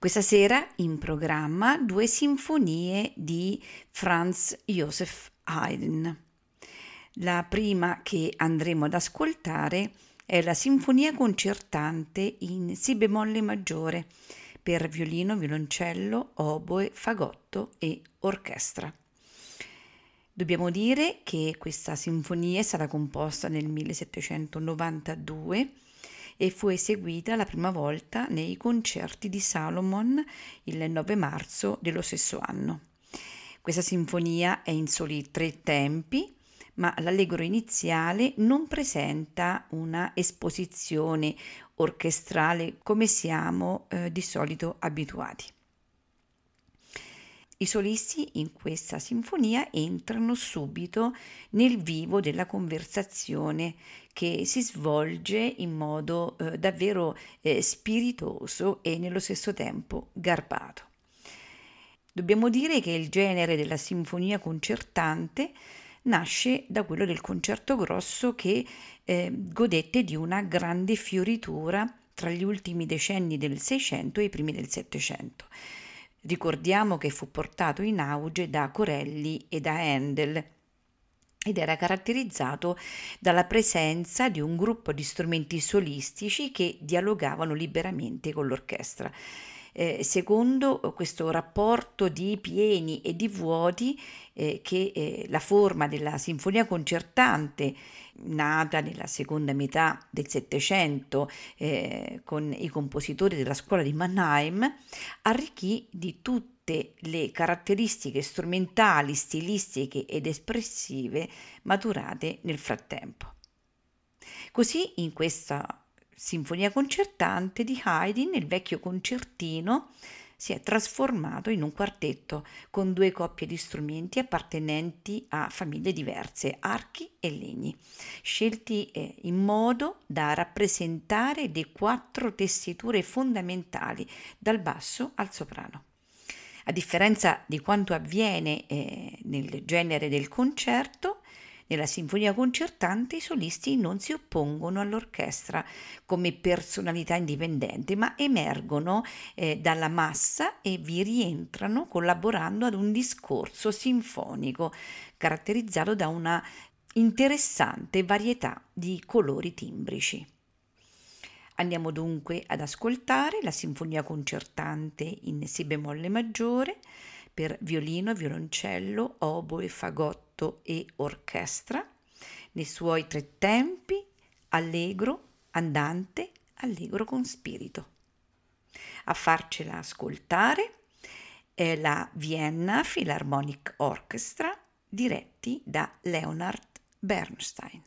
Questa sera in programma due sinfonie di Franz Joseph Haydn. La prima che andremo ad ascoltare è la Sinfonia concertante in Si bemolle maggiore per violino, violoncello, oboe, fagotto e orchestra. Dobbiamo dire che questa sinfonia è stata composta nel 1792 e fu eseguita la prima volta nei concerti di Salomon il 9 marzo dello stesso anno. Questa sinfonia è in soli tre tempi, ma l'allegro iniziale non presenta una esposizione orchestrale come siamo eh, di solito abituati. I solisti in questa sinfonia entrano subito nel vivo della conversazione che si svolge in modo eh, davvero eh, spiritoso e nello stesso tempo garbato. Dobbiamo dire che il genere della sinfonia concertante nasce da quello del concerto grosso che eh, godette di una grande fioritura tra gli ultimi decenni del Seicento e i primi del Settecento. Ricordiamo che fu portato in auge da Corelli e da Handel ed era caratterizzato dalla presenza di un gruppo di strumenti solistici che dialogavano liberamente con l'orchestra. Eh, secondo questo rapporto di pieni e di vuoti eh, che eh, la forma della sinfonia concertante nata nella seconda metà del Settecento eh, con i compositori della scuola di Mannheim, arricchì di tutte le caratteristiche strumentali, stilistiche ed espressive maturate nel frattempo. Così in questa sinfonia concertante di Haydn, il vecchio concertino, si è trasformato in un quartetto con due coppie di strumenti appartenenti a famiglie diverse, archi e legni, scelti eh, in modo da rappresentare le quattro tessiture fondamentali, dal basso al soprano. A differenza di quanto avviene eh, nel genere del concerto, nella sinfonia concertante i solisti non si oppongono all'orchestra come personalità indipendente, ma emergono eh, dalla massa e vi rientrano collaborando ad un discorso sinfonico caratterizzato da una interessante varietà di colori timbrici. Andiamo dunque ad ascoltare la sinfonia concertante in Si bemolle maggiore per violino, violoncello, oboe, fagotto e orchestra, nei suoi tre tempi, allegro, andante, allegro con spirito. A farcela ascoltare è la Vienna Philharmonic Orchestra diretti da Leonard Bernstein.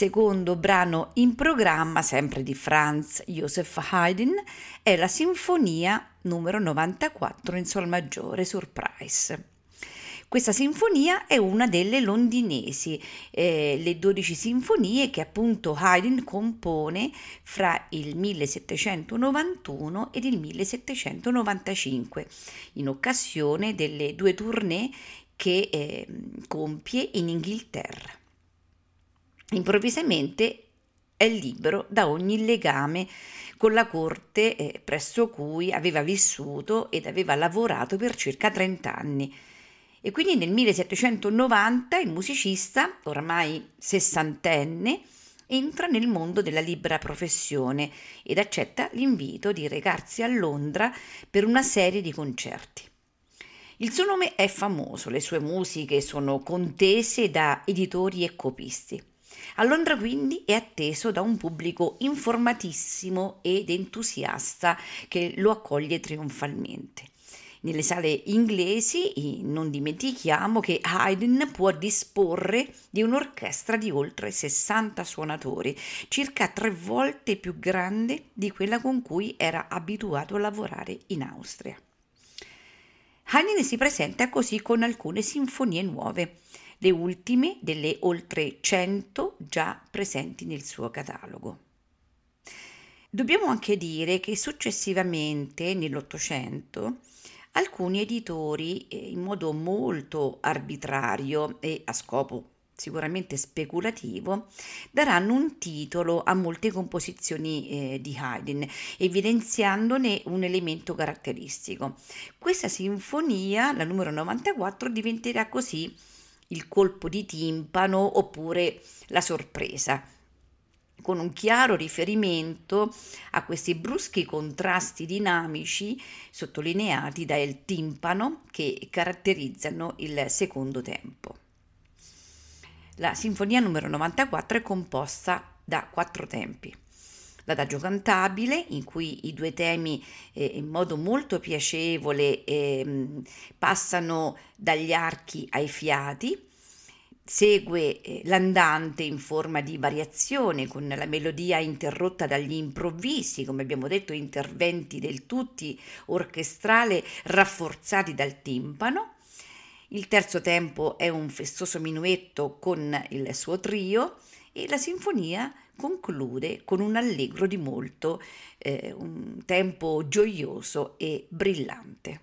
Secondo brano in programma, sempre di Franz Joseph Haydn, è la Sinfonia numero 94 in Sol maggiore, Surprise. Questa sinfonia è una delle londinesi, eh, le 12 sinfonie che appunto Haydn compone fra il 1791 ed il 1795, in occasione delle due tournée che eh, compie in Inghilterra. Improvvisamente è libero da ogni legame con la corte eh, presso cui aveva vissuto ed aveva lavorato per circa 30 anni e quindi nel 1790 il musicista, oramai sessantenne, entra nel mondo della libera professione ed accetta l'invito di recarsi a Londra per una serie di concerti. Il suo nome è famoso, le sue musiche sono contese da editori e copisti. A Londra quindi è atteso da un pubblico informatissimo ed entusiasta che lo accoglie trionfalmente. Nelle sale inglesi non dimentichiamo che Haydn può disporre di un'orchestra di oltre 60 suonatori, circa tre volte più grande di quella con cui era abituato a lavorare in Austria. Haydn si presenta così con alcune sinfonie nuove, le ultime delle oltre 100 già presenti nel suo catalogo. Dobbiamo anche dire che successivamente, nell'Ottocento, alcuni editori eh, in modo molto arbitrario e a scopo sicuramente speculativo, daranno un titolo a molte composizioni eh, di Haydn, evidenziandone un elemento caratteristico. Questa sinfonia, la numero 94, diventerà così il colpo di timpano oppure la sorpresa con un chiaro riferimento a questi bruschi contrasti dinamici sottolineati dal timpano che caratterizzano il secondo tempo. La sinfonia numero 94 è composta da quattro tempi. L'adagio cantabile, in cui i due temi eh, in modo molto piacevole eh, passano dagli archi ai fiati, Segue eh, l'andante in forma di variazione con la melodia interrotta dagli improvvisi, come abbiamo detto, interventi del tutti orchestrale rafforzati dal timpano. Il terzo tempo è un festoso minuetto con il suo trio e la sinfonia conclude con un allegro di molto, eh, un tempo gioioso e brillante.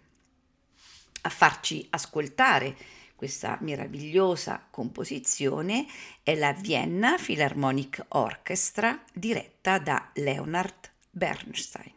A farci ascoltare questa meravigliosa composizione è la Vienna Philharmonic Orchestra diretta da Leonard Bernstein.